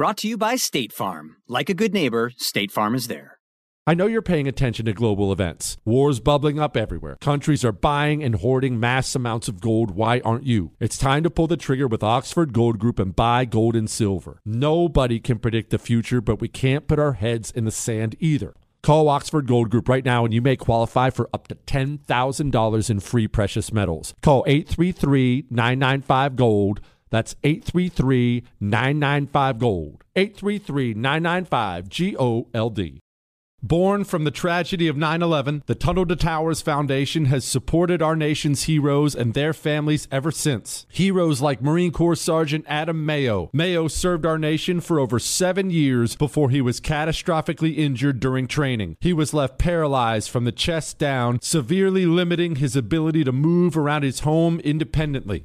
Brought to you by State Farm. Like a good neighbor, State Farm is there. I know you're paying attention to global events. Wars bubbling up everywhere. Countries are buying and hoarding mass amounts of gold. Why aren't you? It's time to pull the trigger with Oxford Gold Group and buy gold and silver. Nobody can predict the future, but we can't put our heads in the sand either. Call Oxford Gold Group right now and you may qualify for up to $10,000 in free precious metals. Call 833 995 Gold. That's 833 995 Gold. 833 995 G O L D. Born from the tragedy of 9 11, the Tunnel to Towers Foundation has supported our nation's heroes and their families ever since. Heroes like Marine Corps Sergeant Adam Mayo. Mayo served our nation for over seven years before he was catastrophically injured during training. He was left paralyzed from the chest down, severely limiting his ability to move around his home independently.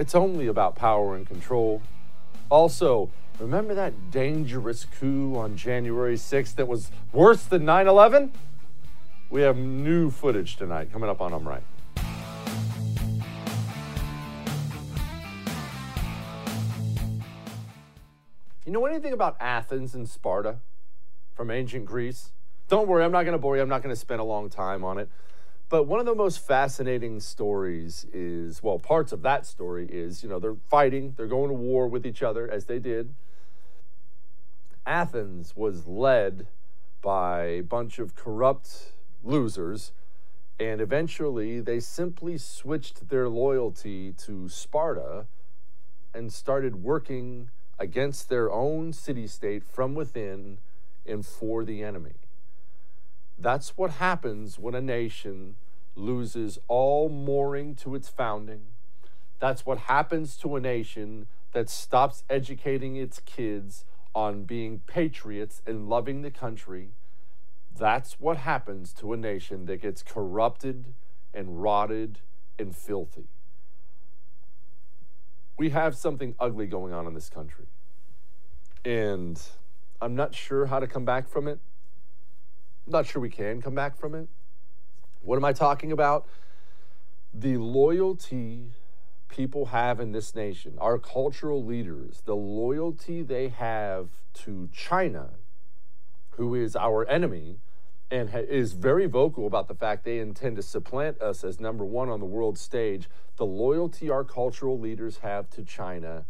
It's only about power and control. Also, remember that dangerous coup on January 6th that was worse than 9 11? We have new footage tonight coming up on I'm Right. You know anything about Athens and Sparta from ancient Greece? Don't worry, I'm not going to bore you. I'm not going to spend a long time on it. But one of the most fascinating stories is, well, parts of that story is, you know, they're fighting, they're going to war with each other as they did. Athens was led by a bunch of corrupt losers, and eventually they simply switched their loyalty to Sparta and started working against their own city state from within and for the enemy. That's what happens when a nation loses all mooring to its founding. That's what happens to a nation that stops educating its kids on being patriots and loving the country. That's what happens to a nation that gets corrupted and rotted and filthy. We have something ugly going on in this country. And I'm not sure how to come back from it. Not sure we can come back from it. What am I talking about? The loyalty people have in this nation, our cultural leaders, the loyalty they have to China, who is our enemy and ha- is very vocal about the fact they intend to supplant us as number one on the world stage. The loyalty our cultural leaders have to China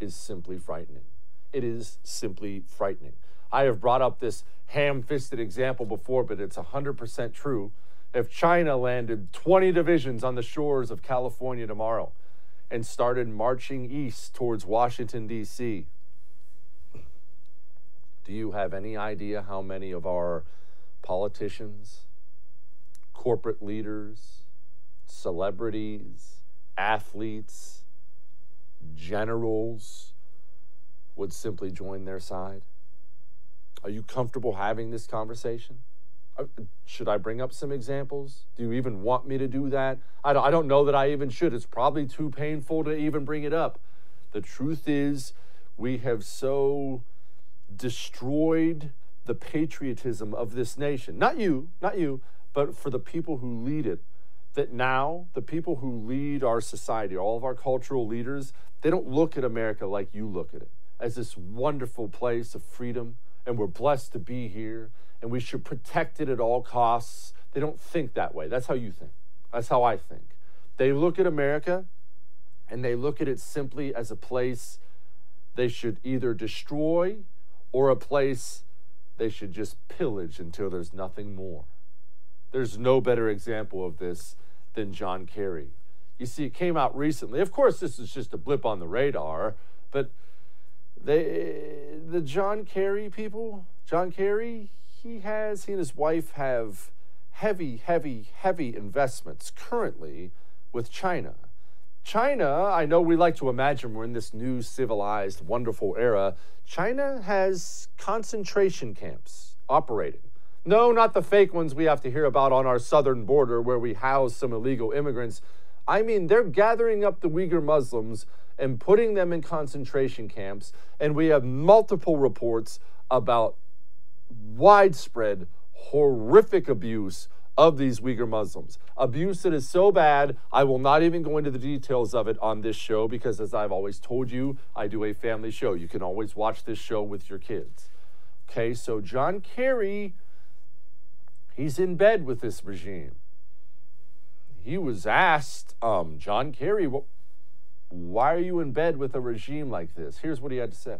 is simply frightening. It is simply frightening. I have brought up this ham fisted example before, but it's 100% true. if China landed 20 divisions on the shores of California tomorrow and started marching east towards Washington, D.C., do you have any idea how many of our politicians, corporate leaders, celebrities, athletes, generals would simply join their side? Are you comfortable having this conversation? Uh, should I bring up some examples? Do you even want me to do that? I don't, I don't know that I even should. It's probably too painful to even bring it up. The truth is, we have so destroyed the patriotism of this nation. Not you, not you, but for the people who lead it. That now, the people who lead our society, all of our cultural leaders, they don't look at America like you look at it as this wonderful place of freedom, and we're blessed to be here, and we should protect it at all costs. They don't think that way. That's how you think. That's how I think. They look at America and they look at it simply as a place they should either destroy or a place they should just pillage until there's nothing more. There's no better example of this than John Kerry. You see, it came out recently. Of course, this is just a blip on the radar, but they, the John Kerry people, John Kerry, he has, he and his wife have heavy, heavy, heavy investments currently with China. China, I know we like to imagine we're in this new civilized, wonderful era. China has concentration camps operating. No, not the fake ones we have to hear about on our southern border where we house some illegal immigrants. I mean, they're gathering up the Uyghur Muslims and putting them in concentration camps. And we have multiple reports about widespread, horrific abuse of these Uyghur Muslims. Abuse that is so bad, I will not even go into the details of it on this show because, as I've always told you, I do a family show. You can always watch this show with your kids. Okay, so John Kerry, he's in bed with this regime. He was asked, um, John Kerry, why are you in bed with a regime like this? Here's what he had to say.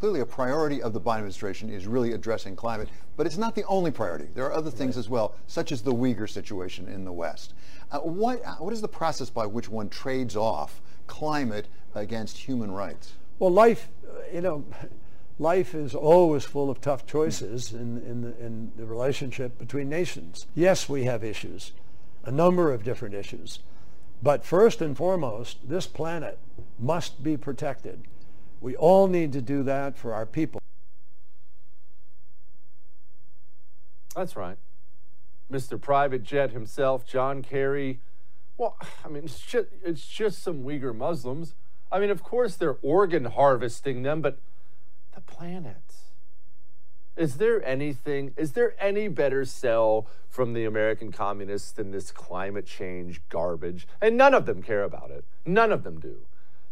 Clearly, a priority of the Biden administration is really addressing climate, but it's not the only priority. There are other things right. as well, such as the Uyghur situation in the West. Uh, what, uh, what is the process by which one trades off climate against human rights? Well, life, uh, you know, life is always full of tough choices in, in, the, in the relationship between nations. Yes, we have issues, a number of different issues. But first and foremost, this planet must be protected. We all need to do that for our people. That's right. Mr. Private Jet himself, John Kerry. Well, I mean, it's just, it's just some Uyghur Muslims. I mean, of course they're organ harvesting them, but the planet. Is there anything, is there any better sell from the American communists than this climate change garbage? And none of them care about it. None of them do.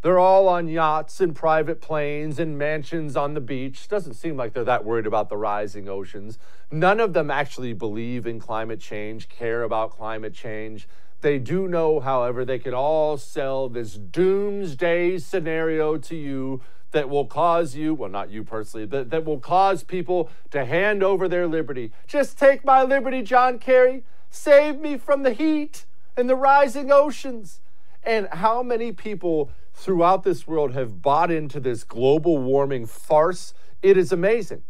They're all on yachts and private planes and mansions on the beach. Doesn't seem like they're that worried about the rising oceans. None of them actually believe in climate change, care about climate change. They do know, however, they can all sell this doomsday scenario to you that will cause you, well, not you personally, that, that will cause people to hand over their liberty. Just take my liberty, John Kerry. Save me from the heat and the rising oceans. And how many people throughout this world have bought into this global warming farce? It is amazing.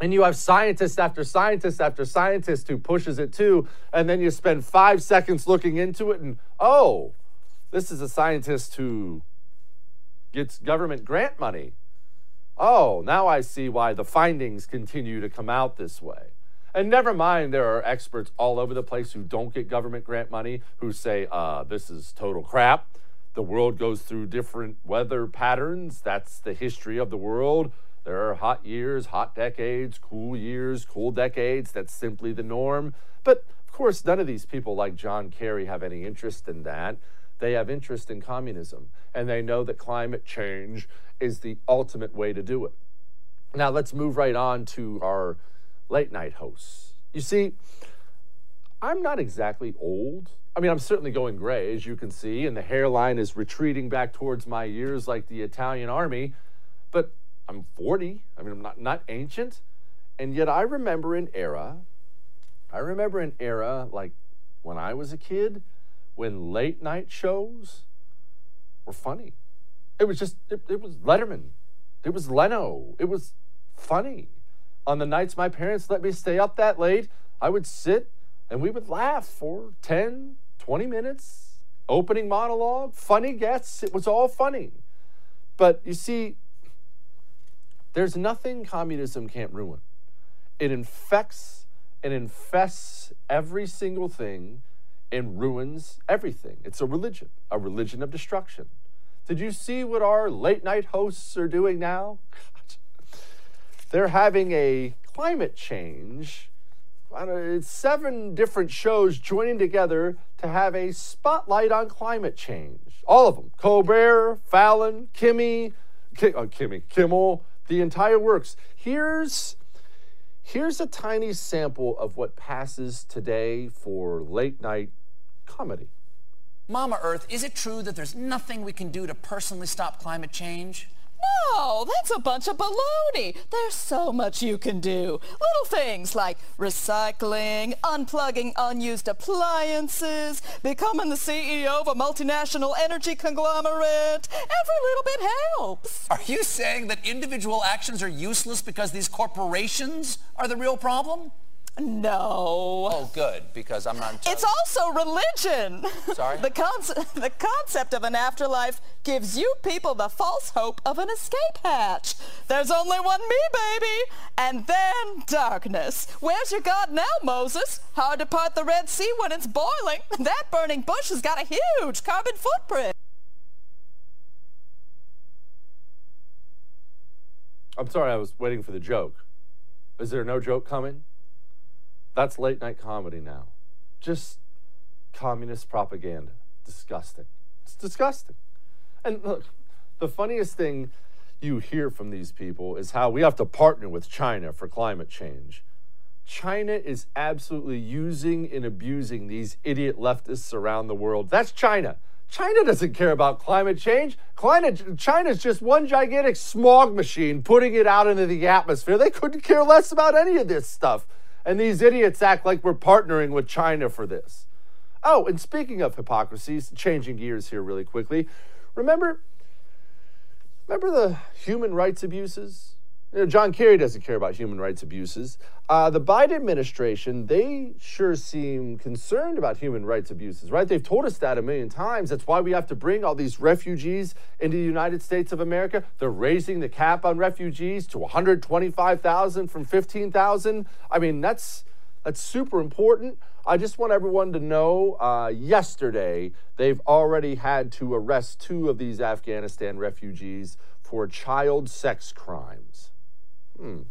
And you have scientist after scientist after scientist who pushes it too. And then you spend five seconds looking into it and, oh, this is a scientist who gets government grant money. Oh, now I see why the findings continue to come out this way. And never mind, there are experts all over the place who don't get government grant money who say, uh, this is total crap. The world goes through different weather patterns. That's the history of the world. There are hot years, hot decades, cool years, cool decades. That's simply the norm. But of course, none of these people like John Kerry have any interest in that. They have interest in communism, and they know that climate change is the ultimate way to do it. Now, let's move right on to our late night hosts. You see, I'm not exactly old. I mean, I'm certainly going gray, as you can see, and the hairline is retreating back towards my ears like the Italian army. But I'm 40. I mean, I'm not, not ancient. And yet I remember an era, I remember an era like when I was a kid, when late night shows were funny. It was just, it, it was Letterman. It was Leno. It was funny. On the nights my parents let me stay up that late, I would sit and we would laugh for 10, 20 minutes. Opening monologue, funny guests. It was all funny. But you see, there's nothing communism can't ruin. It infects and infests every single thing and ruins everything. It's a religion, a religion of destruction. Did you see what our late night hosts are doing now? God. They're having a climate change. It's seven different shows joining together to have a spotlight on climate change. All of them Colbert, Fallon, Kimmy, Kim, oh, uh, Kimmy, Kimmel, the entire works. Here's here's a tiny sample of what passes today for late night comedy. Mama Earth, is it true that there's nothing we can do to personally stop climate change? No, that's a bunch of baloney. There's so much you can do. Little things like recycling, unplugging unused appliances, becoming the CEO of a multinational energy conglomerate. Every little bit helps. Are you saying that individual actions are useless because these corporations are the real problem? No. Oh, good, because I'm not. It's also religion. Sorry? The, concept, the concept of an afterlife gives you people the false hope of an escape hatch. There's only one me, baby. And then darkness. Where's your God now, Moses? Hard to part the Red Sea when it's boiling. That burning bush has got a huge carbon footprint. I'm sorry, I was waiting for the joke. Is there no joke coming? That's late night comedy now. Just communist propaganda. Disgusting. It's disgusting. And look, the funniest thing you hear from these people is how we have to partner with China for climate change. China is absolutely using and abusing these idiot leftists around the world. That's China. China doesn't care about climate change. Climate, China's just one gigantic smog machine putting it out into the atmosphere. They couldn't care less about any of this stuff. And these idiots act like we're partnering with China for this. Oh, and speaking of hypocrisies, changing gears here really quickly. Remember remember the human rights abuses? You know, John Kerry doesn't care about human rights abuses. Uh, the Biden administration, they sure seem concerned about human rights abuses, right? They've told us that a million times. That's why we have to bring all these refugees into the United States of America. They're raising the cap on refugees to 125,000 from 15,000. I mean, that's that's super important. I just want everyone to know uh, yesterday they've already had to arrest two of these Afghanistan refugees for child sex crimes. Hmm.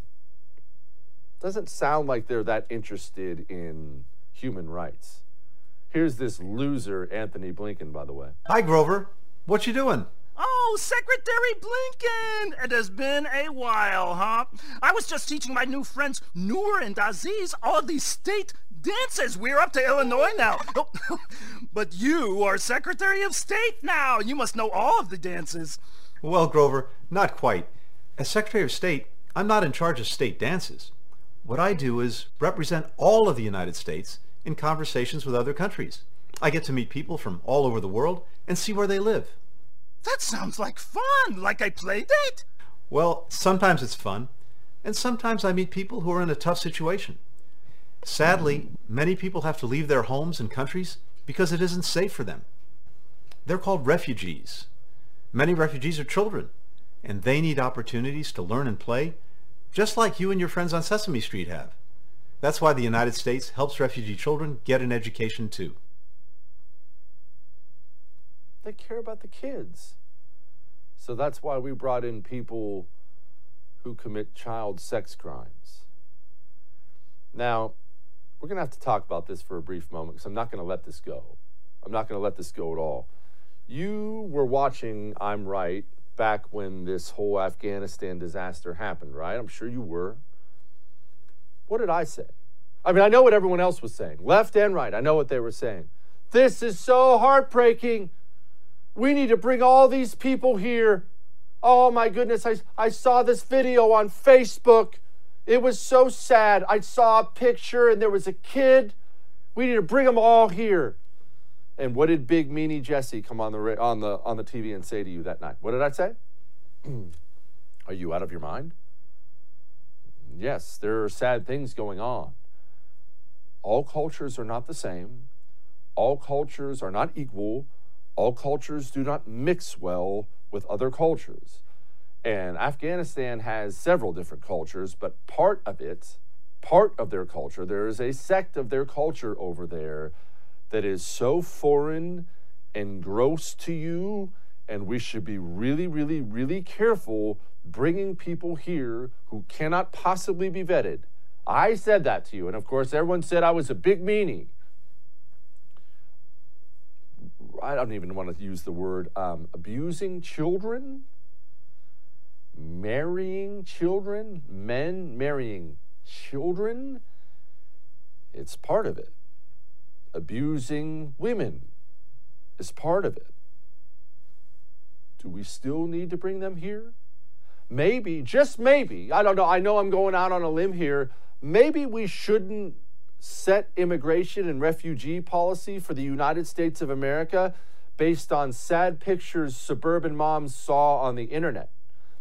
Doesn't sound like they're that interested in human rights. Here's this loser, Antony Blinken, by the way. Hi, Grover. What you doing? Oh, Secretary Blinken! It has been a while, huh? I was just teaching my new friends Noor and Aziz all the state dances. We're up to Illinois now. but you are Secretary of State now. You must know all of the dances. Well, Grover, not quite. As Secretary of State, I'm not in charge of state dances. What I do is represent all of the United States in conversations with other countries. I get to meet people from all over the world and see where they live. That sounds like fun, like a play date. Well, sometimes it's fun, and sometimes I meet people who are in a tough situation. Sadly, many people have to leave their homes and countries because it isn't safe for them. They're called refugees. Many refugees are children, and they need opportunities to learn and play, just like you and your friends on Sesame Street have. That's why the United States helps refugee children get an education too. They care about the kids. So that's why we brought in people who commit child sex crimes. Now, we're going to have to talk about this for a brief moment because I'm not going to let this go. I'm not going to let this go at all. You were watching I'm Right back when this whole Afghanistan disaster happened, right? I'm sure you were. What did I say? I mean, I know what everyone else was saying, left and right. I know what they were saying. This is so heartbreaking. We need to bring all these people here. Oh my goodness, I, I saw this video on Facebook. It was so sad. I saw a picture and there was a kid We need to bring them all here. And what did Big Meanie Jesse come on the on the on the TV and say to you that night? What did I say? are you out of your mind? Yes, there are sad things going on. All cultures are not the same. All cultures are not equal. All cultures do not mix well with other cultures. And Afghanistan has several different cultures, but part of it, part of their culture, there is a sect of their culture over there that is so foreign and gross to you. And we should be really, really, really careful bringing people here who cannot possibly be vetted. I said that to you. And of course, everyone said I was a big meanie. I don't even want to use the word um, abusing children, marrying children, men marrying children. It's part of it. Abusing women is part of it. Do we still need to bring them here? Maybe, just maybe, I don't know, I know I'm going out on a limb here. Maybe we shouldn't set immigration and refugee policy for the United States of America based on sad pictures suburban moms saw on the internet.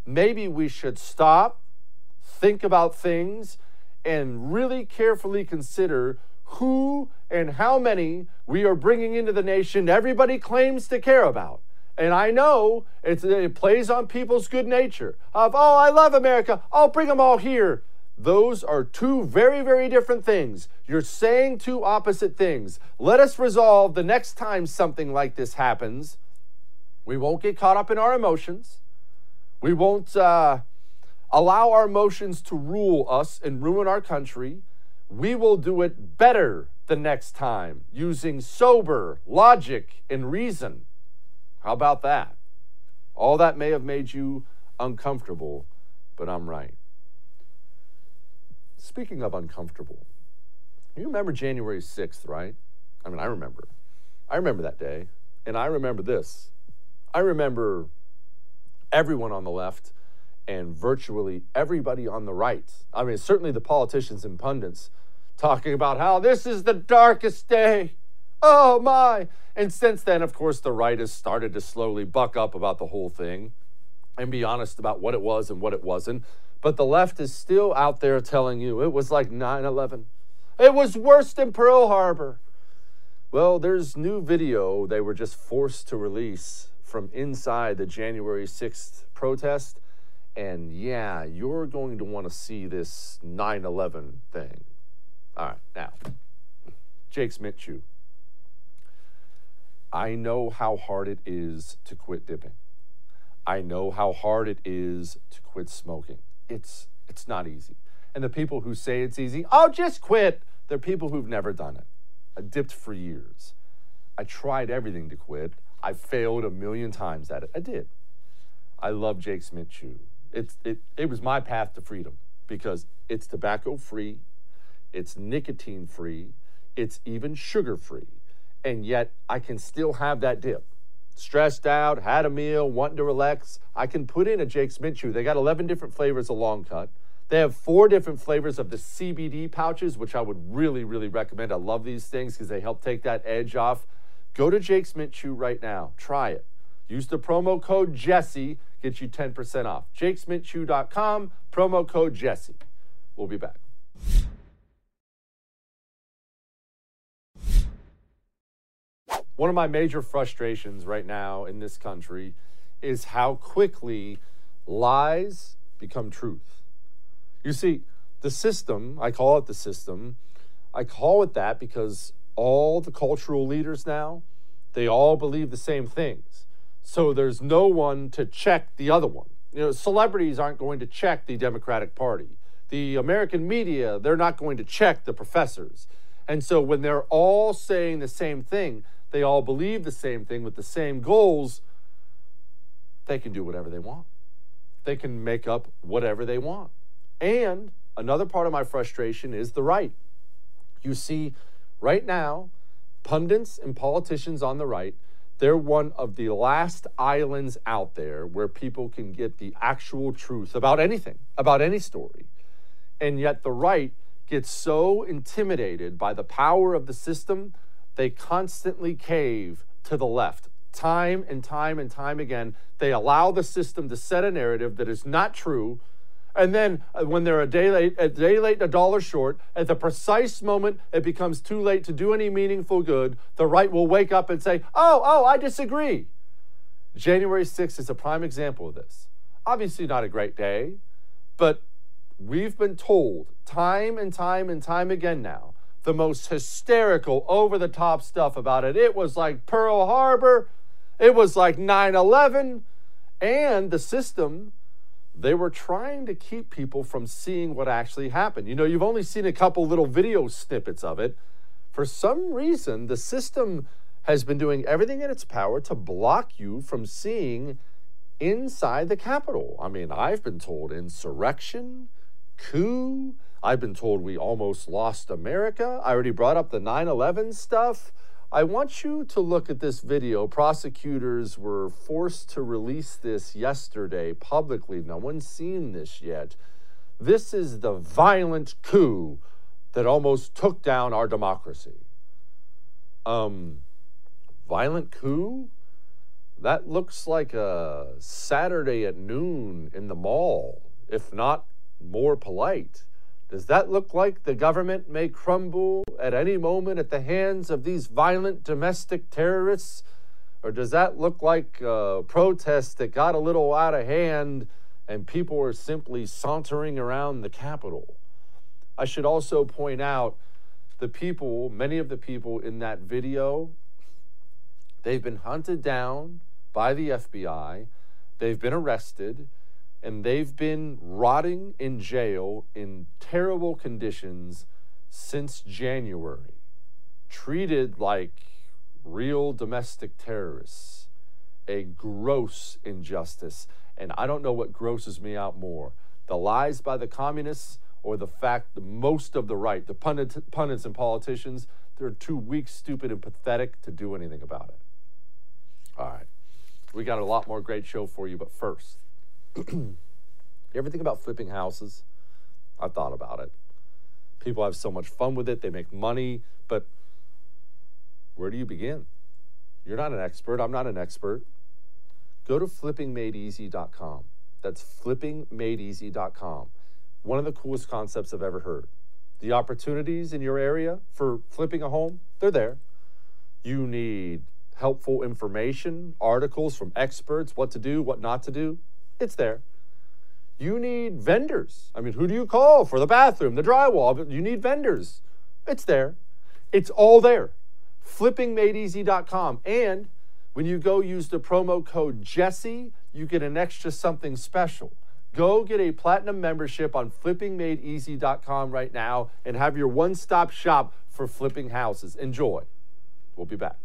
Maybe we should stop, think about things, and really carefully consider who and how many we are bringing into the nation everybody claims to care about. And I know it plays on people's good nature of, oh, I love America. I'll bring them all here. Those are two very, very different things. You're saying two opposite things. Let us resolve the next time something like this happens. We won't get caught up in our emotions. We won't uh, allow our emotions to rule us and ruin our country. We will do it better the next time using sober logic and reason. How about that? All that may have made you uncomfortable, but I'm right. Speaking of uncomfortable, you remember January 6th, right? I mean, I remember. I remember that day. And I remember this. I remember everyone on the left and virtually everybody on the right. I mean, certainly the politicians and pundits talking about how this is the darkest day. Oh my. And since then, of course, the right has started to slowly buck up about the whole thing and be honest about what it was and what it wasn't. But the left is still out there telling you it was like 9 11. It was worse than Pearl Harbor. Well, there's new video they were just forced to release from inside the January 6th protest. And yeah, you're going to want to see this 9 11 thing. All right, now, Jake's Mint Chew. I know how hard it is to quit dipping. I know how hard it is to quit smoking it's it's not easy. And the people who say it's easy, oh, just quit. They're people who've never done it. I dipped for years. I tried everything to quit. I failed a million times at it. I did. I love Jake's Mint Chew. It's it it was my path to freedom because it's tobacco free, it's nicotine free, it's even sugar free. And yet I can still have that dip stressed out, had a meal, wanting to relax, I can put in a Jake's Mint Chew. They got 11 different flavors of long cut. They have four different flavors of the CBD pouches, which I would really, really recommend. I love these things because they help take that edge off. Go to Jake's Mint Chew right now. Try it. Use the promo code Jesse, get you 10% off. JakesMintChew.com, promo code Jesse. We'll be back. One of my major frustrations right now in this country is how quickly lies become truth. You see, the system, I call it the system, I call it that because all the cultural leaders now, they all believe the same things. So there's no one to check the other one. You know, celebrities aren't going to check the Democratic Party. The American media, they're not going to check the professors. And so when they're all saying the same thing, they all believe the same thing with the same goals, they can do whatever they want. They can make up whatever they want. And another part of my frustration is the right. You see, right now, pundits and politicians on the right, they're one of the last islands out there where people can get the actual truth about anything, about any story. And yet the right gets so intimidated by the power of the system, they constantly cave to the left. Time and time and time again, they allow the system to set a narrative that is not true. And then uh, when they're a day late, a day late, a dollar short, at the precise moment it becomes too late to do any meaningful good, the right will wake up and say, Oh, oh, I disagree. January 6th is a prime example of this. Obviously, not a great day, but we've been told time and time and time again now the most hysterical, over the top stuff about it. It was like Pearl Harbor, it was like 9 11, and the system. They were trying to keep people from seeing what actually happened. You know, you've only seen a couple little video snippets of it. For some reason, the system has been doing everything in its power to block you from seeing inside the Capitol. I mean, I've been told insurrection, coup. I've been told we almost lost America. I already brought up the 9 11 stuff. I want you to look at this video. Prosecutors were forced to release this yesterday publicly. No one's seen this yet. This is the violent coup that almost took down our democracy. Um, violent coup? That looks like a Saturday at noon in the mall, if not more polite. Does that look like the government may crumble at any moment at the hands of these violent domestic terrorists? Or does that look like a protest that got a little out of hand and people are simply sauntering around the Capitol? I should also point out the people, many of the people in that video, they've been hunted down by the FBI, they've been arrested, and they've been rotting in jail in terrible conditions since January, treated like real domestic terrorists. A gross injustice. And I don't know what grosses me out more the lies by the communists or the fact that most of the right, the pundits, and politicians, they're too weak, stupid, and pathetic to do anything about it. All right. We got a lot more great show for you, but first, you ever think about flipping houses? I thought about it. People have so much fun with it, they make money, but where do you begin? You're not an expert. I'm not an expert. Go to flippingmadeeasy.com. That's flippingmadeeasy.com. One of the coolest concepts I've ever heard. The opportunities in your area for flipping a home, they're there. You need helpful information, articles from experts, what to do, what not to do, it's there. You need vendors. I mean, who do you call for the bathroom, the drywall? But You need vendors. It's there. It's all there. Flippingmadeeasy.com. And when you go use the promo code Jesse, you get an extra something special. Go get a platinum membership on flippingmadeeasy.com right now and have your one stop shop for flipping houses. Enjoy. We'll be back.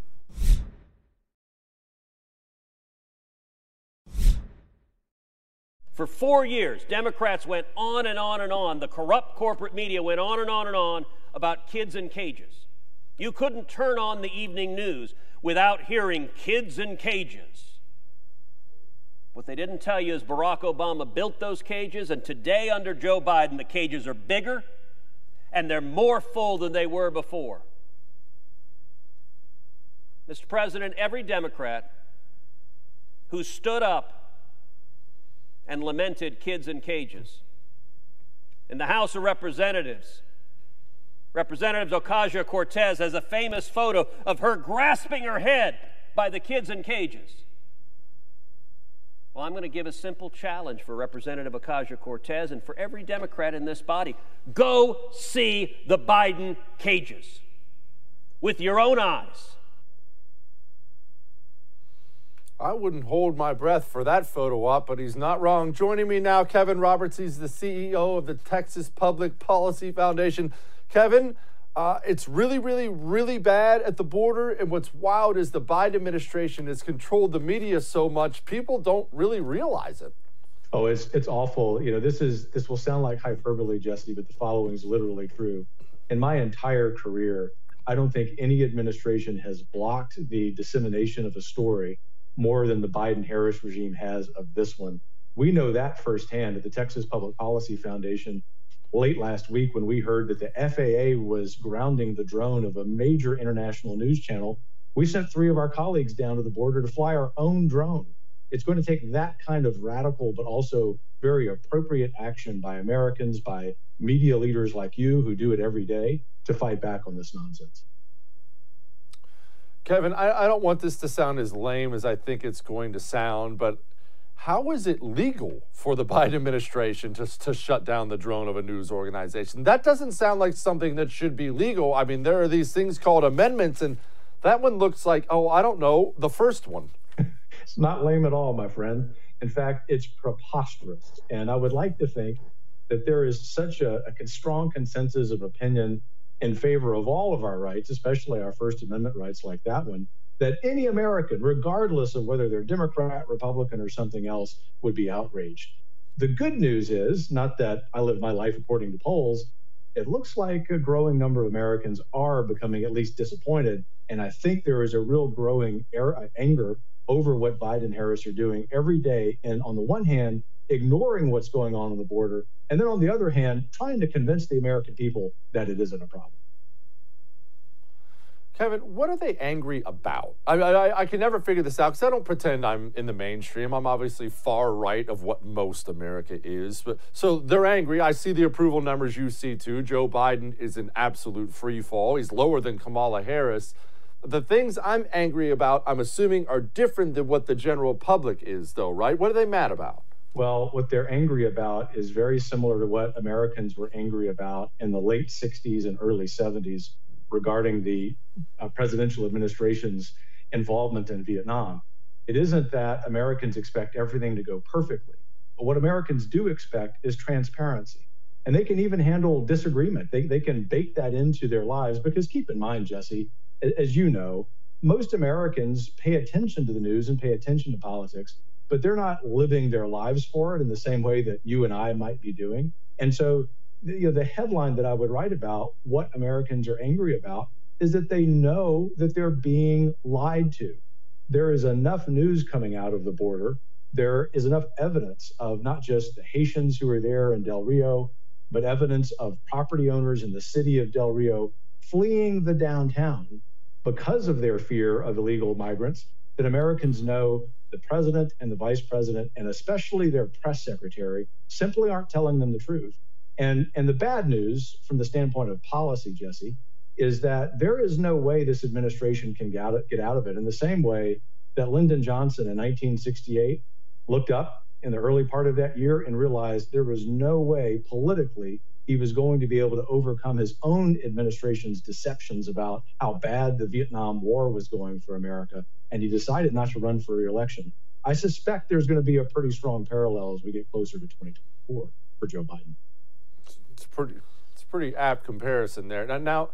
For four years, Democrats went on and on and on. The corrupt corporate media went on and on and on about kids in cages. You couldn't turn on the evening news without hearing kids in cages. What they didn't tell you is Barack Obama built those cages, and today, under Joe Biden, the cages are bigger and they're more full than they were before. Mr. President, every Democrat who stood up and lamented kids in cages. In the House of Representatives, Representative Ocasio Cortez has a famous photo of her grasping her head by the kids in cages. Well, I'm going to give a simple challenge for Representative Ocasio Cortez and for every Democrat in this body go see the Biden cages with your own eyes. I wouldn't hold my breath for that photo op, but he's not wrong. Joining me now, Kevin Roberts. He's the CEO of the Texas Public Policy Foundation. Kevin, uh, it's really, really, really bad at the border. And what's wild is the Biden administration has controlled the media so much, people don't really realize it. Oh, it's it's awful. You know, this is this will sound like hyperbole, Jesse, but the following is literally true. In my entire career, I don't think any administration has blocked the dissemination of a story more than the Biden Harris regime has of this one. We know that firsthand at the Texas Public Policy Foundation. late last week when we heard that the FAA was grounding the drone of a major international news channel, we sent three of our colleagues down to the border to fly our own drone. It's going to take that kind of radical, but also very appropriate action by Americans, by media leaders like you who do it every day to fight back on this nonsense. Kevin, I, I don't want this to sound as lame as I think it's going to sound, but how is it legal for the Biden administration to, to shut down the drone of a news organization? That doesn't sound like something that should be legal. I mean, there are these things called amendments, and that one looks like, oh, I don't know, the first one. it's not lame at all, my friend. In fact, it's preposterous. And I would like to think that there is such a, a strong consensus of opinion in favor of all of our rights, especially our First Amendment rights like that one, that any American, regardless of whether they're Democrat, Republican, or something else, would be outraged. The good news is not that I live my life according to polls. It looks like a growing number of Americans are becoming at least disappointed. And I think there is a real growing anger over what Biden and Harris are doing every day. And on the one hand, ignoring what's going on on the border. And then on the other hand, trying to convince the American people that it isn't a problem. Kevin, what are they angry about? I, I, I can never figure this out because I don't pretend I'm in the mainstream. I'm obviously far right of what most America is. But so they're angry. I see the approval numbers you see too. Joe Biden is an absolute free fall. He's lower than Kamala Harris. The things I'm angry about, I'm assuming, are different than what the general public is, though, right? What are they mad about? Well, what they're angry about is very similar to what Americans were angry about in the late 60s and early 70s regarding the uh, presidential administration's involvement in Vietnam. It isn't that Americans expect everything to go perfectly, but what Americans do expect is transparency. And they can even handle disagreement. They, they can bake that into their lives because keep in mind, Jesse, as you know, most Americans pay attention to the news and pay attention to politics, but they're not living their lives for it in the same way that you and I might be doing. And so you know, the headline that I would write about what Americans are angry about is that they know that they're being lied to. There is enough news coming out of the border. There is enough evidence of not just the Haitians who are there in Del Rio, but evidence of property owners in the city of Del Rio fleeing the downtown because of their fear of illegal migrants that Americans know the president and the vice president, and especially their press secretary, simply aren't telling them the truth. And, and the bad news from the standpoint of policy, Jesse, is that there is no way this administration can get out, get out of it in the same way that Lyndon Johnson in 1968 looked up in the early part of that year and realized there was no way politically he was going to be able to overcome his own administration's deceptions about how bad the Vietnam War was going for America. And he decided not to run for reelection. I suspect there's going to be a pretty strong parallel as we get closer to 2024 for Joe Biden it's pretty it's pretty apt comparison there. Now, now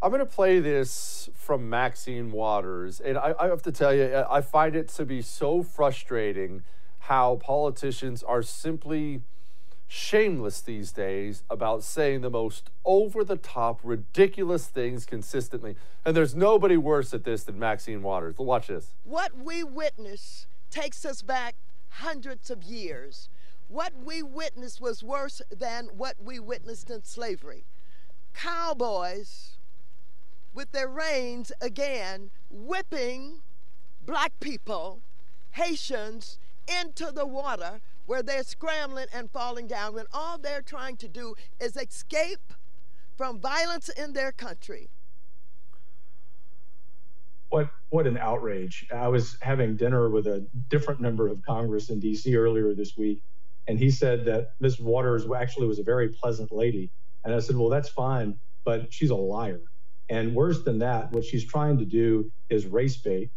I'm going to play this from Maxine Waters, and I, I have to tell you, I find it to be so frustrating how politicians are simply shameless these days about saying the most over the top, ridiculous things consistently. And there's nobody worse at this than Maxine Waters. Watch this. What we witness takes us back hundreds of years. What we witnessed was worse than what we witnessed in slavery. Cowboys with their reins again whipping black people, Haitians, into the water where they're scrambling and falling down when all they're trying to do is escape from violence in their country. What what an outrage. I was having dinner with a different member of Congress in DC earlier this week and he said that Miss Waters actually was a very pleasant lady. And I said, well, that's fine, but she's a liar. And worse than that, what she's trying to do is race bait.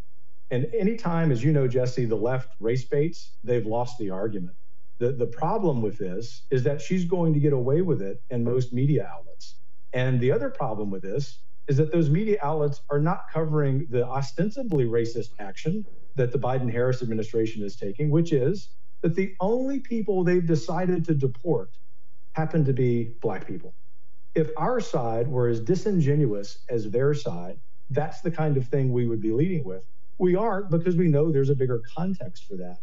And anytime, as you know, Jesse, the left race baits, they've lost the argument. The, the problem with this is that she's going to get away with it in most media outlets. And the other problem with this is that those media outlets are not covering the ostensibly racist action that the Biden Harris administration is taking, which is that the only people they've decided to deport happen to be black people. If our side were as disingenuous as their side, that's the kind of thing we would be leading with. We aren't because we know there's a bigger context for that.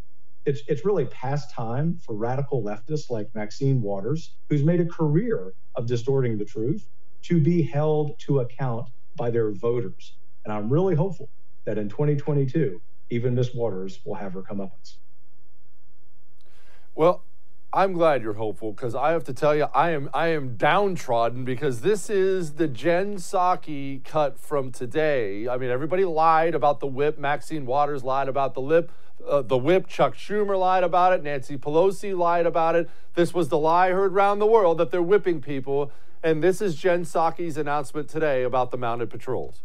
It's, it's really past time for radical leftists like Maxine Waters, who's made a career of distorting the truth, to be held to account by their voters. And I'm really hopeful that in 2022, even Miss Waters will have her comeuppance. Well, I'm glad you're hopeful because I have to tell you, I am I am downtrodden because this is the Jen Psaki cut from today. I mean, everybody lied about the whip. Maxine Waters lied about the lip, uh, the whip. Chuck Schumer lied about it. Nancy Pelosi lied about it. This was the lie heard around the world that they're whipping people. And this is Jen Psaki's announcement today about the mounted patrols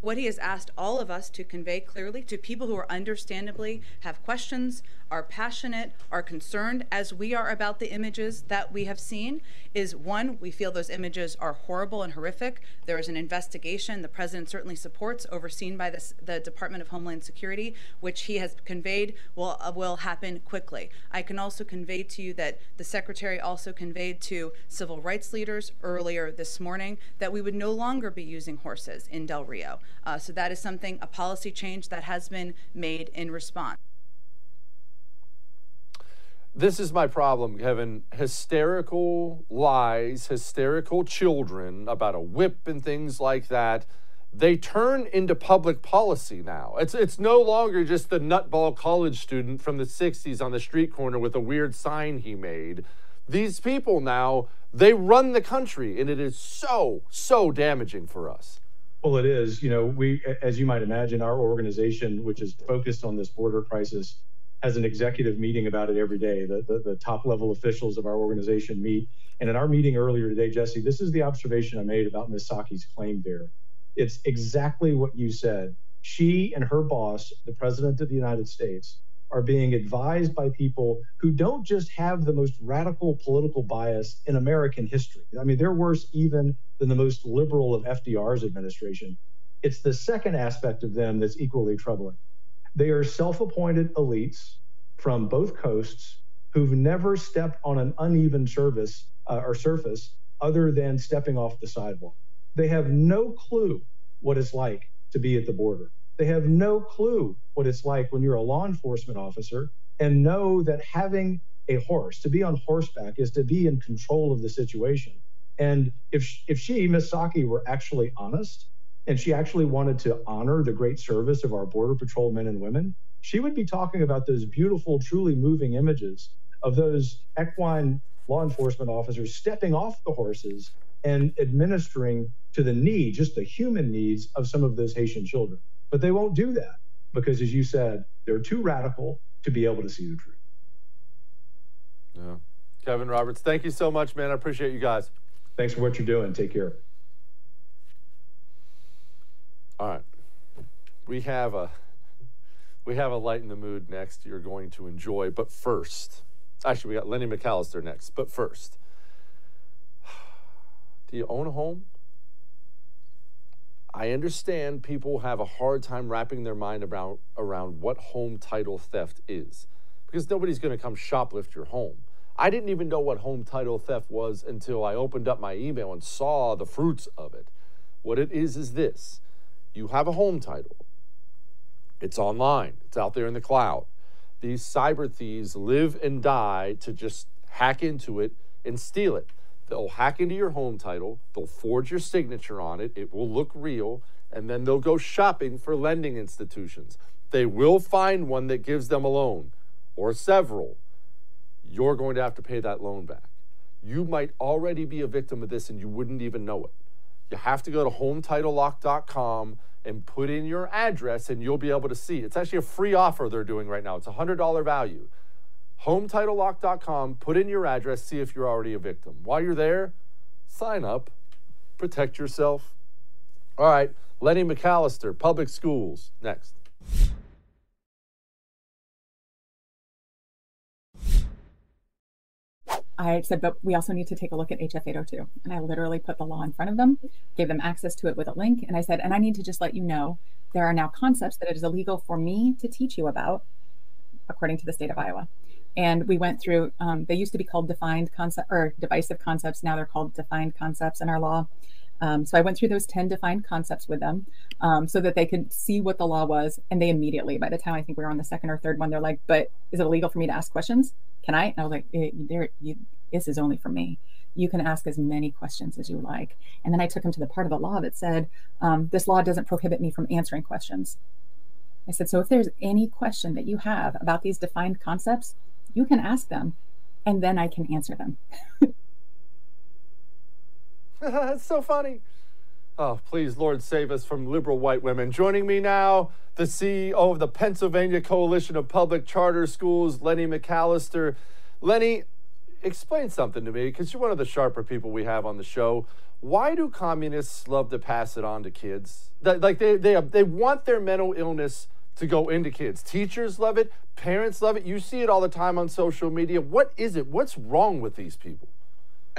what he has asked all of us to convey clearly to people who are understandably have questions, are passionate, are concerned, as we are about the images that we have seen, is one, we feel those images are horrible and horrific. There is an investigation the president certainly supports, overseen by this, the Department of Homeland Security, which he has conveyed will, uh, will happen quickly. I can also convey to you that the secretary also conveyed to civil rights leaders earlier this morning that we would no longer be using horses in Del Rio. Uh, so that is something, a policy change that has been made in response. This is my problem, Kevin. Hysterical lies, hysterical children about a whip and things like that. They turn into public policy now. It's it's no longer just the nutball college student from the 60s on the street corner with a weird sign he made. These people now, they run the country and it is so so damaging for us. Well, it is. You know, we, as you might imagine, our organization, which is focused on this border crisis, has an executive meeting about it every day. The, the, the, top level officials of our organization meet. And in our meeting earlier today, Jesse, this is the observation I made about Ms. Psaki's claim there. It's exactly what you said. She and her boss, the President of the United States, are being advised by people who don't just have the most radical political bias in American history. I mean, they're worse even than the most liberal of FDR's administration. It's the second aspect of them that's equally troubling. They are self appointed elites from both coasts who've never stepped on an uneven service uh, or surface other than stepping off the sidewalk. They have no clue what it's like to be at the border. They have no clue what it's like when you're a law enforcement officer and know that having a horse, to be on horseback, is to be in control of the situation. And if if she, Miss Psaki, were actually honest and she actually wanted to honor the great service of our border patrol men and women, she would be talking about those beautiful, truly moving images of those equine law enforcement officers stepping off the horses and administering to the need, just the human needs of some of those Haitian children. But they won't do that because, as you said, they're too radical to be able to see the truth. Yeah. Kevin Roberts, thank you so much, man. I appreciate you guys. Thanks for what you're doing. Take care. All right. We have a we have a light in the mood next you're going to enjoy, but first, actually we got Lenny McAllister next, but first, do you own a home? I understand people have a hard time wrapping their mind around around what home title theft is because nobody's going to come shoplift your home. I didn't even know what home title theft was until I opened up my email and saw the fruits of it. What it is is this you have a home title, it's online, it's out there in the cloud. These cyber thieves live and die to just hack into it and steal it. They'll hack into your home title, they'll forge your signature on it, it will look real, and then they'll go shopping for lending institutions. They will find one that gives them a loan or several you're going to have to pay that loan back. You might already be a victim of this and you wouldn't even know it. You have to go to hometitlelock.com and put in your address and you'll be able to see. It's actually a free offer they're doing right now. It's a $100 value. Hometitlelock.com, put in your address, see if you're already a victim. While you're there, sign up, protect yourself. All right, Lenny McAllister, Public Schools, next. I said, but we also need to take a look at HF 802. And I literally put the law in front of them, gave them access to it with a link. And I said, and I need to just let you know there are now concepts that it is illegal for me to teach you about, according to the state of Iowa. And we went through, um, they used to be called defined concept or divisive concepts. Now they're called defined concepts in our law. Um, so I went through those 10 defined concepts with them um, so that they could see what the law was. And they immediately, by the time I think we were on the second or third one, they're like, but is it illegal for me to ask questions? Can I? And I was like, eh, there, you, this is only for me. You can ask as many questions as you like. And then I took them to the part of the law that said, um, this law doesn't prohibit me from answering questions. I said, so if there's any question that you have about these defined concepts, you can ask them and then I can answer them. That's so funny. Oh, please, Lord, save us from liberal white women. Joining me now, the CEO of the Pennsylvania Coalition of Public Charter Schools, Lenny McAllister. Lenny, explain something to me, because you're one of the sharper people we have on the show. Why do communists love to pass it on to kids? Like they, they, they want their mental illness to go into kids. Teachers love it, parents love it. You see it all the time on social media. What is it? What's wrong with these people?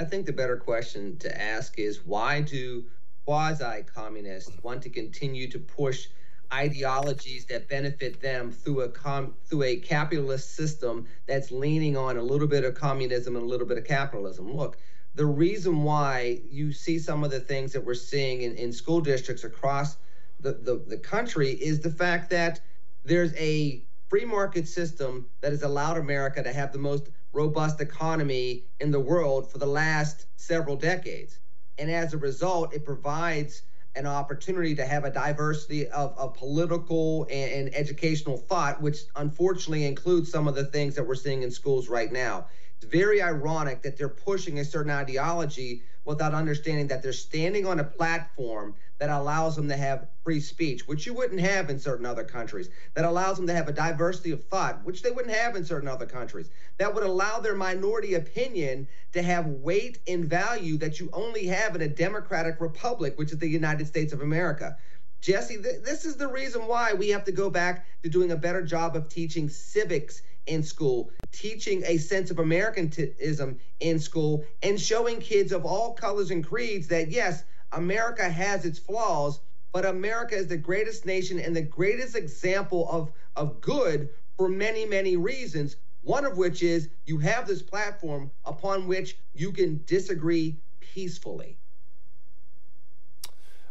I think the better question to ask is why do quasi communists want to continue to push ideologies that benefit them through a com- through a capitalist system that's leaning on a little bit of communism and a little bit of capitalism. Look, the reason why you see some of the things that we're seeing in, in school districts across the, the, the country is the fact that there's a free market system that has allowed America to have the most robust economy in the world for the last several decades. And as a result, it provides an opportunity to have a diversity of, of political and, and educational thought, which unfortunately includes some of the things that we're seeing in schools right now. It's very ironic that they're pushing a certain ideology without understanding that they're standing on a platform that allows them to have free speech, which you wouldn't have in certain other countries, that allows them to have a diversity of thought, which they wouldn't have in certain other countries, that would allow their minority opinion to have weight and value that you only have in a democratic republic, which is the United States of America. Jesse, th- this is the reason why we have to go back to doing a better job of teaching civics in school, teaching a sense of Americanism in school, and showing kids of all colors and creeds that, yes, America has its flaws, but America is the greatest nation and the greatest example of, of good for many, many reasons. One of which is you have this platform upon which you can disagree peacefully.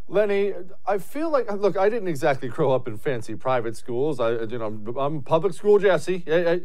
Lenny, I feel like look, I didn't exactly grow up in fancy private schools. I, you know, I'm public school Jesse. I, I,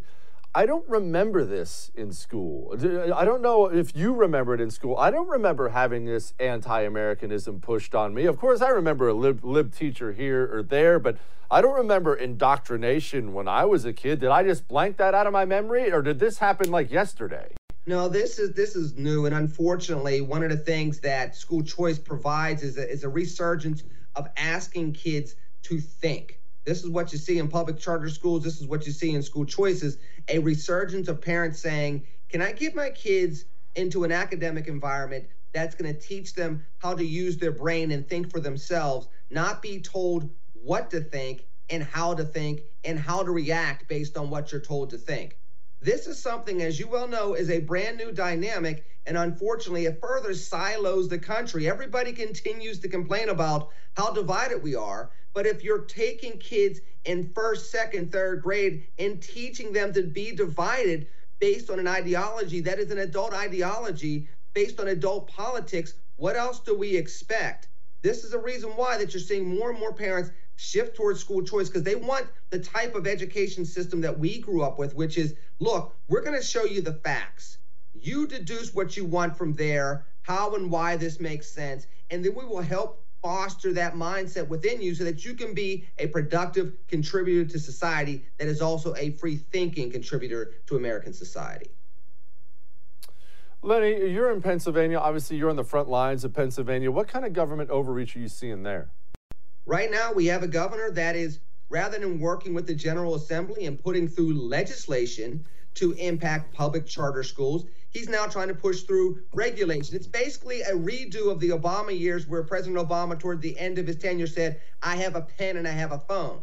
I don't remember this in school. I don't know if you remember it in school. I don't remember having this anti Americanism pushed on me. Of course, I remember a lib, lib teacher here or there, but I don't remember indoctrination when I was a kid. Did I just blank that out of my memory, or did this happen like yesterday? No, this is this is new, and unfortunately, one of the things that school choice provides is a, is a resurgence of asking kids to think. This is what you see in public charter schools. This is what you see in school choices a resurgence of parents saying, Can I get my kids into an academic environment that's going to teach them how to use their brain and think for themselves, not be told what to think and how to think and how to react based on what you're told to think? This is something, as you well know, is a brand new dynamic. And unfortunately, it further silos the country. Everybody continues to complain about how divided we are. But if you're taking kids in first, second, third grade and teaching them to be divided based on an ideology that is an adult ideology based on adult politics, what else do we expect? This is a reason why that you're seeing more and more parents shift towards school choice because they want the type of education system that we grew up with, which is look, we're going to show you the facts. You deduce what you want from there, how and why this makes sense, and then we will help foster that mindset within you so that you can be a productive contributor to society that is also a free thinking contributor to American society. Lenny, you're in Pennsylvania. Obviously, you're on the front lines of Pennsylvania. What kind of government overreach are you seeing there? Right now, we have a governor that is, rather than working with the General Assembly and putting through legislation to impact public charter schools, he's now trying to push through regulation. It's basically a redo of the Obama years where President Obama, toward the end of his tenure, said, I have a pen and I have a phone.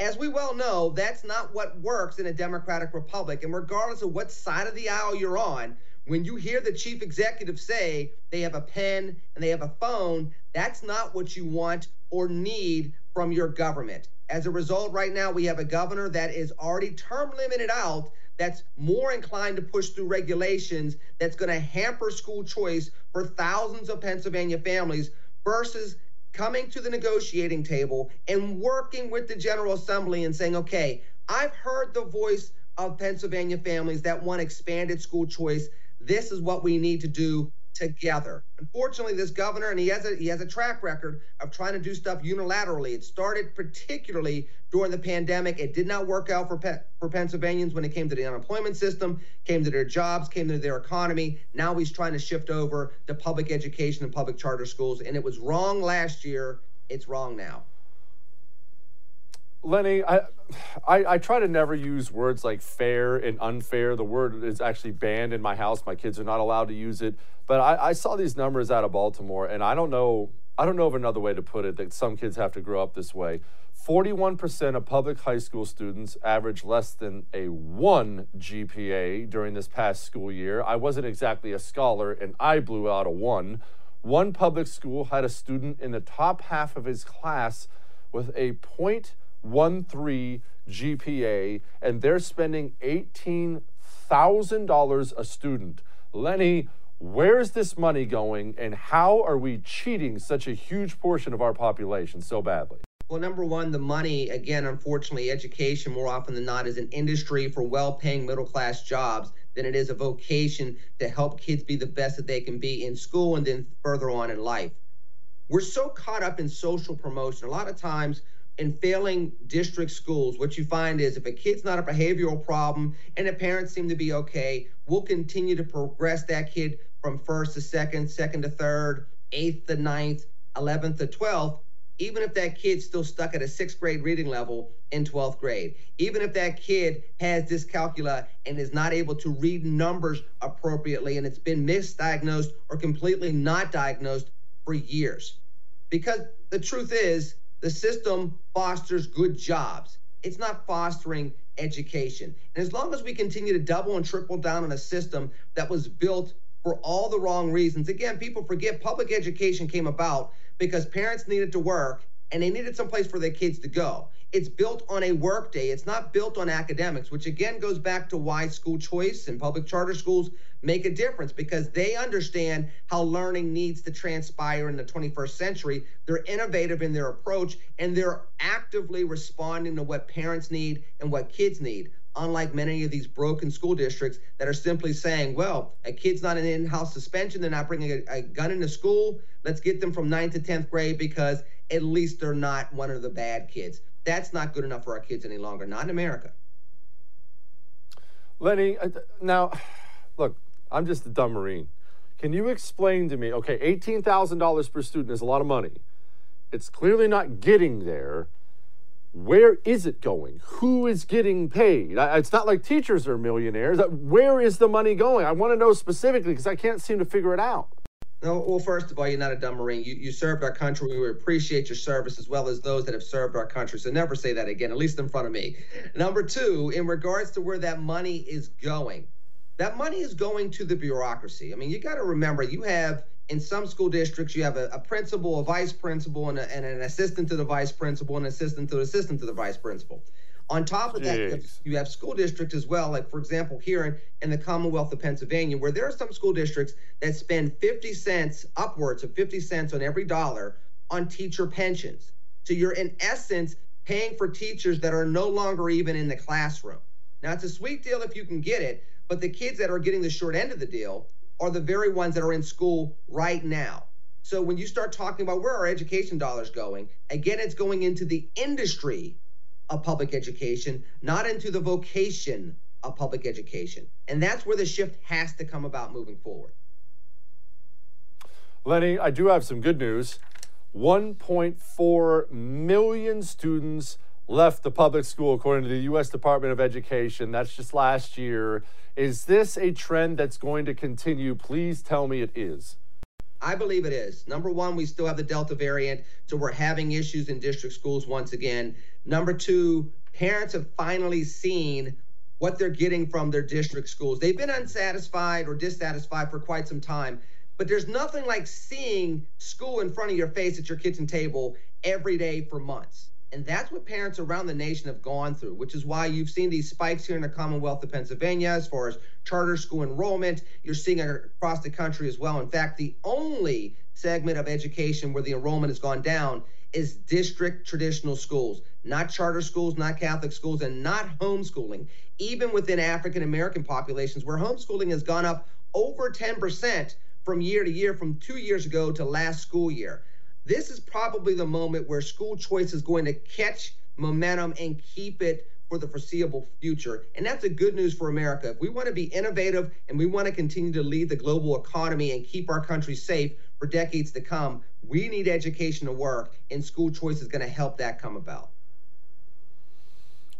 As we well know, that's not what works in a democratic republic. And regardless of what side of the aisle you're on, when you hear the chief executive say they have a pen and they have a phone, that's not what you want or need from your government. As a result, right now, we have a governor that is already term limited out that's more inclined to push through regulations that's going to hamper school choice for thousands of Pennsylvania families versus coming to the negotiating table and working with the General Assembly and saying, okay, I've heard the voice of Pennsylvania families that want expanded school choice. This is what we need to do together. Unfortunately, this governor and he has a he has a track record of trying to do stuff unilaterally. It started particularly during the pandemic. It did not work out for Pe- for Pennsylvanians when it came to the unemployment system, came to their jobs, came to their economy. Now he's trying to shift over to public education and public charter schools, and it was wrong last year. It's wrong now. Lenny, I, I, I try to never use words like fair and unfair. The word is actually banned in my house. My kids are not allowed to use it. But I, I saw these numbers out of Baltimore, and I don't know I don't know of another way to put it that some kids have to grow up this way. 41% of public high school students average less than a 1 GPA during this past school year. I wasn't exactly a scholar and I blew out a 1. One public school had a student in the top half of his class with a 0.13 GPA and they're spending $18,000 a student. Lenny, Where's this money going, and how are we cheating such a huge portion of our population so badly? Well, number one, the money, again, unfortunately, education more often than not is an industry for well paying middle class jobs than it is a vocation to help kids be the best that they can be in school and then further on in life. We're so caught up in social promotion. A lot of times, in failing district schools, what you find is if a kid's not a behavioral problem and the parents seem to be okay, we'll continue to progress that kid from first to second, second to third, eighth to ninth, 11th to 12th, even if that kid's still stuck at a sixth grade reading level in 12th grade, even if that kid has dyscalculia and is not able to read numbers appropriately and it's been misdiagnosed or completely not diagnosed for years. Because the truth is, the system fosters good jobs. It's not fostering education. And as long as we continue to double and triple down on a system that was built for all the wrong reasons. Again, people forget public education came about because parents needed to work and they needed some place for their kids to go. It's built on a work day. It's not built on academics, which again goes back to why school choice and public charter schools make a difference because they understand how learning needs to transpire in the 21st century. They're innovative in their approach and they're actively responding to what parents need and what kids need unlike many of these broken school districts that are simply saying, well, a kid's not in in-house suspension, they're not bringing a, a, gun into school. Let's get them from ninth to 10th grade because at least they're not one of the bad kids. That's not good enough for our kids any longer, not in America. Lenny, uh, now, look, I'm just a dumb Marine. Can you explain to me, okay, $18,000 per student is a lot of money. It's clearly not getting there where is it going? Who is getting paid? It's not like teachers are millionaires. Where is the money going? I want to know specifically because I can't seem to figure it out. No, well, first of all, you're not a dumb Marine. You, you served our country. We appreciate your service as well as those that have served our country. So never say that again, at least in front of me. Number two, in regards to where that money is going, that money is going to the bureaucracy. I mean, you got to remember, you have in some school districts, you have a, a principal, a vice principal, and, a, and, an assistant to the vice principal, and an assistant to the assistant to the vice principal. On top of that, you have, you have, school districts as well. Like, for example, here in, in the Commonwealth of Pennsylvania, where there are some school districts that spend 50 cents, upwards of 50 cents on every dollar on teacher pensions. So you're, in essence, paying for teachers that are no longer even in the classroom. Now, it's a sweet deal if you can get it, but the kids that are getting the short end of the deal are the very ones that are in school right now. So when you start talking about where our education dollars going, again, it's going into the industry of public education, not into the vocation of public education. And that's where the shift has to come about moving forward. Lenny, I do have some good news. 1.4 million students left the public school, according to the U.S. Department of Education. That's just last year. Is this a trend that's going to continue? Please tell me it is. I believe it is. Number one, we still have the Delta variant, so we're having issues in district schools once again. Number two, parents have finally seen what they're getting from their district schools. They've been unsatisfied or dissatisfied for quite some time, but there's nothing like seeing school in front of your face at your kitchen table every day for months. And that's what parents around the nation have gone through, which is why you've seen these spikes here in the Commonwealth of Pennsylvania as far as charter school enrollment. You're seeing it across the country as well. In fact, the only segment of education where the enrollment has gone down is district traditional schools, not charter schools, not Catholic schools, and not homeschooling. Even within African American populations, where homeschooling has gone up over 10% from year to year, from two years ago to last school year. This is probably the moment where school choice is going to catch momentum and keep it for the foreseeable future. And that's a good news for America. If we want to be innovative and we want to continue to lead the global economy and keep our country safe for decades to come, we need education to work, and school choice is going to help that come about.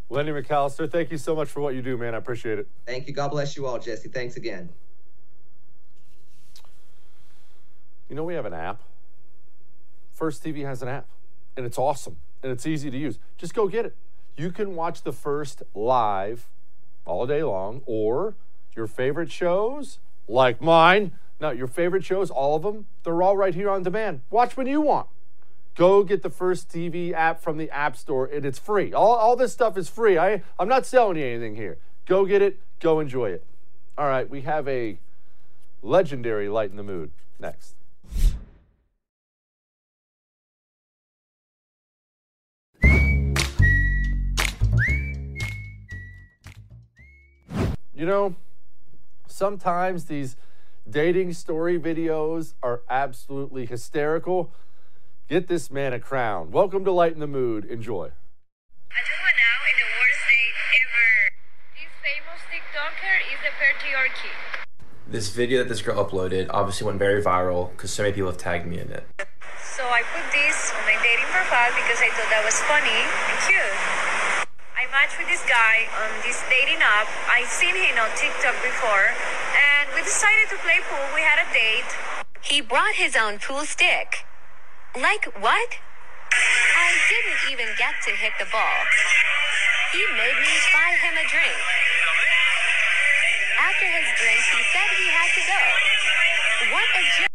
Lenny McAllister, thank you so much for what you do, man. I appreciate it. Thank you. God bless you all, Jesse. Thanks again. You know, we have an app. First TV has an app, and it's awesome, and it's easy to use. Just go get it. You can watch the first live all day long, or your favorite shows, like mine. Now, your favorite shows, all of them, they're all right here on demand. Watch when you want. Go get the first TV app from the App Store, and it's free. All, all this stuff is free. I, I'm not selling you anything here. Go get it, go enjoy it. All right, we have a legendary light in the mood next. You know, sometimes these dating story videos are absolutely hysterical. Get this man a crown. Welcome to Light in the worst day ever. This famous TikToker is Mood. Enjoy. This video that this girl uploaded obviously went very viral because so many people have tagged me in it. So I put this on my dating profile because I thought that was funny and cute. I matched with this guy on this dating app. I've seen him on TikTok before, and we decided to play pool. We had a date. He brought his own pool stick. Like what? I didn't even get to hit the ball. He made me buy him a drink. After his drink, he said he had to go. What a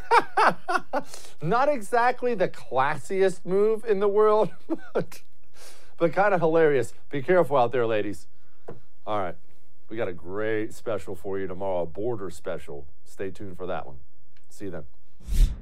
Not exactly the classiest move in the world, but, but kind of hilarious. Be careful out there, ladies. All right. We got a great special for you tomorrow, a border special. Stay tuned for that one. See you then.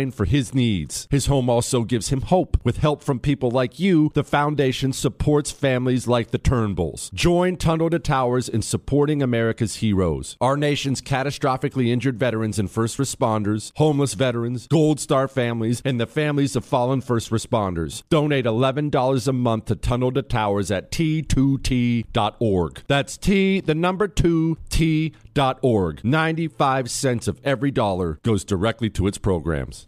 for his needs. His home also gives him hope. With help from people like you, the foundation supports families like the Turnbulls. Join Tunnel to Towers in supporting America's heroes. Our nation's catastrophically injured veterans and first responders, homeless veterans, Gold Star families, and the families of fallen first responders. Donate $11 a month to Tunnel to Towers at t2t.org. That's T, the number 2, T.org. 95 cents of every dollar goes directly to its programs.